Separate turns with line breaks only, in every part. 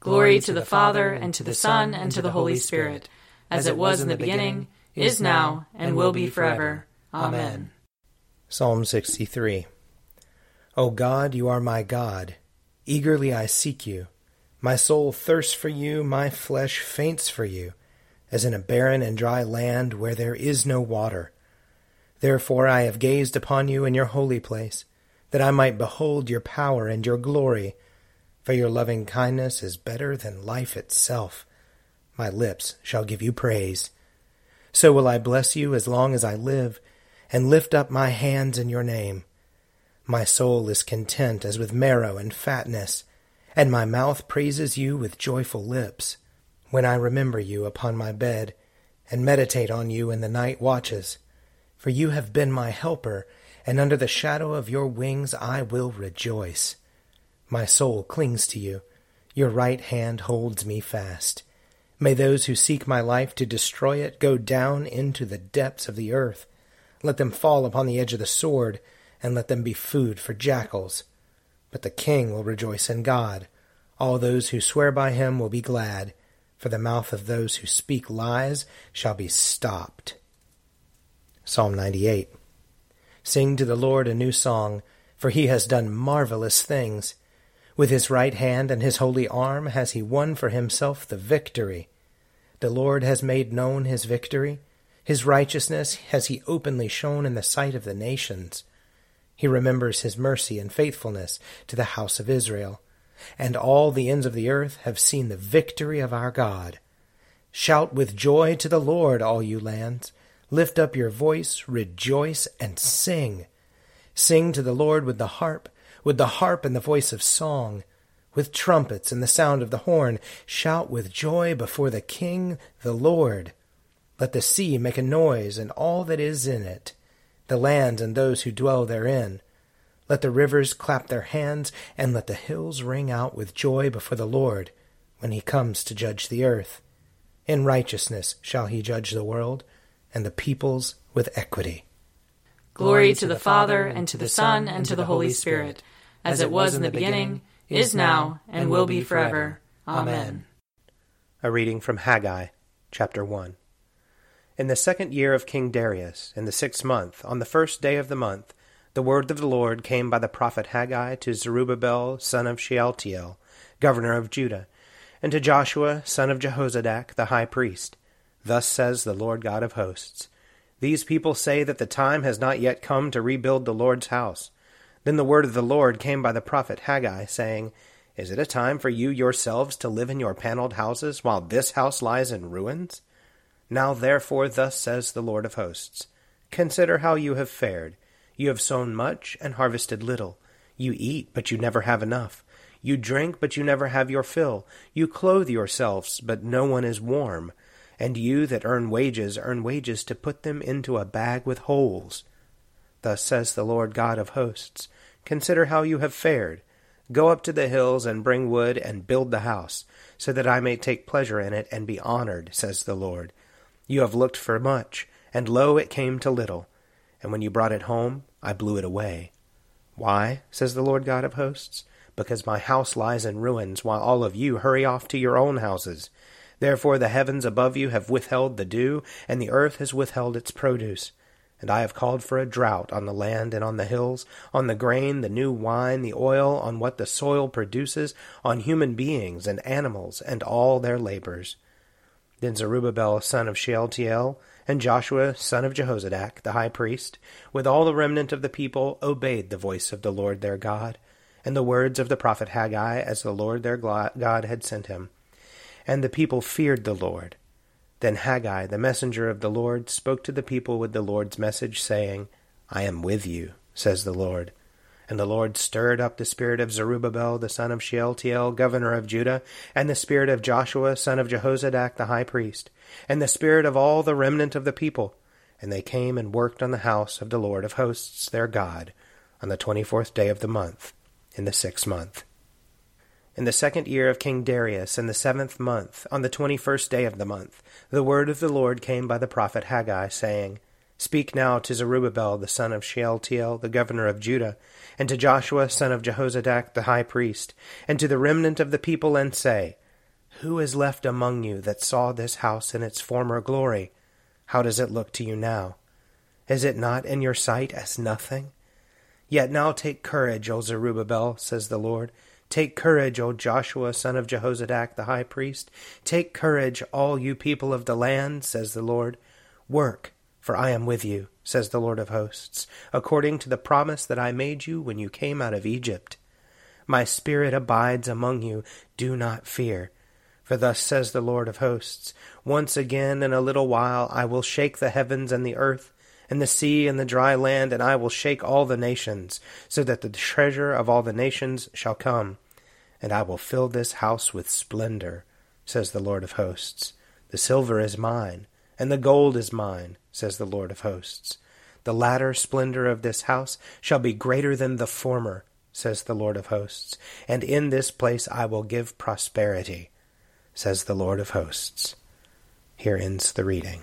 Glory to the Father, and to the Son, and to the Holy Spirit, as it was in the beginning, is now, and will be forever. Amen.
Psalm 63 O God, you are my God. Eagerly I seek you. My soul thirsts for you, my flesh faints for you, as in a barren and dry land where there is no water. Therefore I have gazed upon you in your holy place, that I might behold your power and your glory for your loving kindness is better than life itself. My lips shall give you praise. So will I bless you as long as I live, and lift up my hands in your name. My soul is content as with marrow and fatness, and my mouth praises you with joyful lips. When I remember you upon my bed, and meditate on you in the night watches. For you have been my helper, and under the shadow of your wings I will rejoice. My soul clings to you. Your right hand holds me fast. May those who seek my life to destroy it go down into the depths of the earth. Let them fall upon the edge of the sword, and let them be food for jackals. But the king will rejoice in God. All those who swear by him will be glad, for the mouth of those who speak lies shall be stopped. Psalm 98 Sing to the Lord a new song, for he has done marvelous things. With his right hand and his holy arm has he won for himself the victory. The Lord has made known his victory. His righteousness has he openly shown in the sight of the nations. He remembers his mercy and faithfulness to the house of Israel. And all the ends of the earth have seen the victory of our God. Shout with joy to the Lord, all you lands. Lift up your voice, rejoice, and sing. Sing to the Lord with the harp with the harp and the voice of song, with trumpets and the sound of the horn, shout with joy before the King, the Lord. Let the sea make a noise and all that is in it, the land and those who dwell therein. Let the rivers clap their hands, and let the hills ring out with joy before the Lord, when he comes to judge the earth. In righteousness shall he judge the world, and the peoples with equity.
Glory to the Father, and to the Son, and to the Holy Spirit, as it was in the beginning, is now, and will be forever. Amen.
A reading from Haggai, chapter 1. In the second year of King Darius, in the sixth month, on the first day of the month, the word of the Lord came by the prophet Haggai to Zerubbabel, son of Shealtiel, governor of Judah, and to Joshua, son of Jehozadak, the high priest. Thus says the Lord God of hosts these people say that the time has not yet come to rebuild the Lord's house. Then the word of the Lord came by the prophet Haggai, saying, Is it a time for you yourselves to live in your paneled houses, while this house lies in ruins? Now therefore thus says the Lord of hosts, Consider how you have fared. You have sown much and harvested little. You eat, but you never have enough. You drink, but you never have your fill. You clothe yourselves, but no one is warm and you that earn wages earn wages to put them into a bag with holes. Thus says the Lord God of hosts Consider how you have fared. Go up to the hills and bring wood and build the house, so that I may take pleasure in it and be honored, says the Lord. You have looked for much, and lo, it came to little. And when you brought it home, I blew it away. Why, says the Lord God of hosts? Because my house lies in ruins, while all of you hurry off to your own houses. Therefore the heavens above you have withheld the dew, and the earth has withheld its produce. And I have called for a drought on the land and on the hills, on the grain, the new wine, the oil, on what the soil produces, on human beings and animals, and all their labors. Then Zerubbabel son of Shealtiel, and Joshua son of Jehozadak, the high priest, with all the remnant of the people, obeyed the voice of the Lord their God, and the words of the prophet Haggai, as the Lord their God had sent him. And the people feared the Lord then Haggai, the messenger of the Lord, spoke to the people with the Lord's message, saying, I am with you, says the Lord. And the Lord stirred up the spirit of Zerubbabel the son of Shealtiel, governor of Judah, and the spirit of Joshua son of Jehozadak the high priest, and the spirit of all the remnant of the people. And they came and worked on the house of the Lord of hosts their God, on the twenty fourth day of the month, in the sixth month. In the second year of King Darius, in the seventh month, on the twenty first day of the month, the word of the Lord came by the prophet Haggai, saying, Speak now to Zerubbabel the son of Shealtiel, the governor of Judah, and to Joshua son of Jehozadak the high priest, and to the remnant of the people, and say, Who is left among you that saw this house in its former glory? How does it look to you now? Is it not in your sight as nothing? Yet now take courage, O Zerubbabel, says the Lord, Take courage, O Joshua, son of Jehozadak the high priest. Take courage, all you people of the land, says the Lord. Work, for I am with you, says the Lord of hosts, according to the promise that I made you when you came out of Egypt. My spirit abides among you. Do not fear. For thus says the Lord of hosts Once again in a little while I will shake the heavens and the earth and the sea and the dry land, and I will shake all the nations, so that the treasure of all the nations shall come. And I will fill this house with splendor, says the Lord of hosts. The silver is mine, and the gold is mine, says the Lord of hosts. The latter splendor of this house shall be greater than the former, says the Lord of hosts. And in this place I will give prosperity, says the Lord of hosts. Here ends the reading.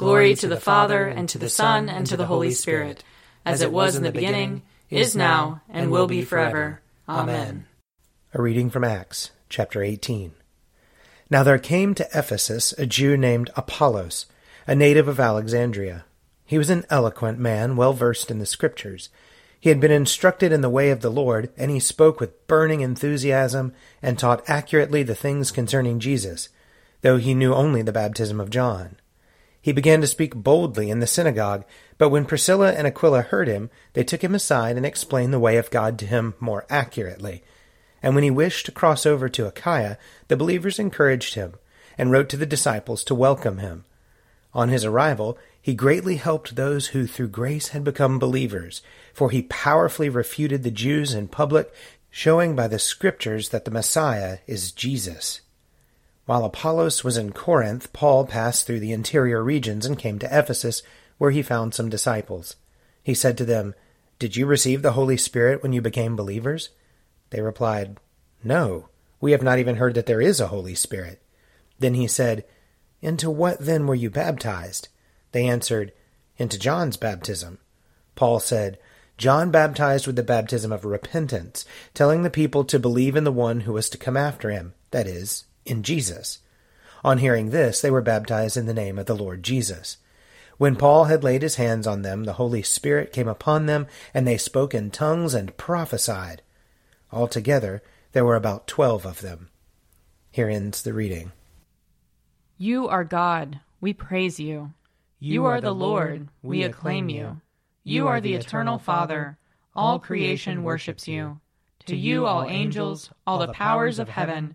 Glory to the Father, and to the Son, and to the Holy Spirit, as it was in the beginning, is now, and will be forever. Amen.
A reading from Acts, chapter 18. Now there came to Ephesus a Jew named Apollos, a native of Alexandria. He was an eloquent man, well versed in the Scriptures. He had been instructed in the way of the Lord, and he spoke with burning enthusiasm and taught accurately the things concerning Jesus, though he knew only the baptism of John. He began to speak boldly in the synagogue, but when Priscilla and Aquila heard him, they took him aside and explained the way of God to him more accurately. And when he wished to cross over to Achaia, the believers encouraged him and wrote to the disciples to welcome him. On his arrival, he greatly helped those who through grace had become believers, for he powerfully refuted the Jews in public, showing by the Scriptures that the Messiah is Jesus. While Apollos was in Corinth, Paul passed through the interior regions and came to Ephesus, where he found some disciples. He said to them, Did you receive the Holy Spirit when you became believers? They replied, No, we have not even heard that there is a Holy Spirit. Then he said, Into what then were you baptized? They answered, Into John's baptism. Paul said, John baptized with the baptism of repentance, telling the people to believe in the one who was to come after him, that is, in Jesus. On hearing this, they were baptized in the name of the Lord Jesus. When Paul had laid his hands on them, the Holy Spirit came upon them, and they spoke in tongues and prophesied. Altogether, there were about twelve of them. Here ends the reading.
You are God. We praise you. You are the Lord, we acclaim you. You are the eternal Father, all creation worships you. To you, all angels, all the powers of heaven,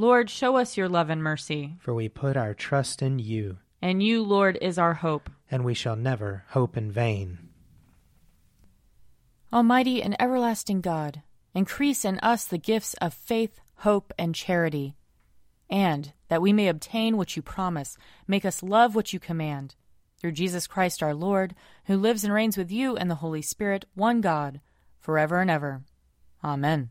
Lord, show us your love and mercy.
For we put our trust in you.
And you, Lord, is our hope.
And we shall never hope in vain.
Almighty and everlasting God, increase in us the gifts of faith, hope, and charity and that we may obtain what you promise, make us love what you command. Through Jesus Christ our Lord, who lives and reigns with you and the Holy Spirit, one God, forever and ever. Amen.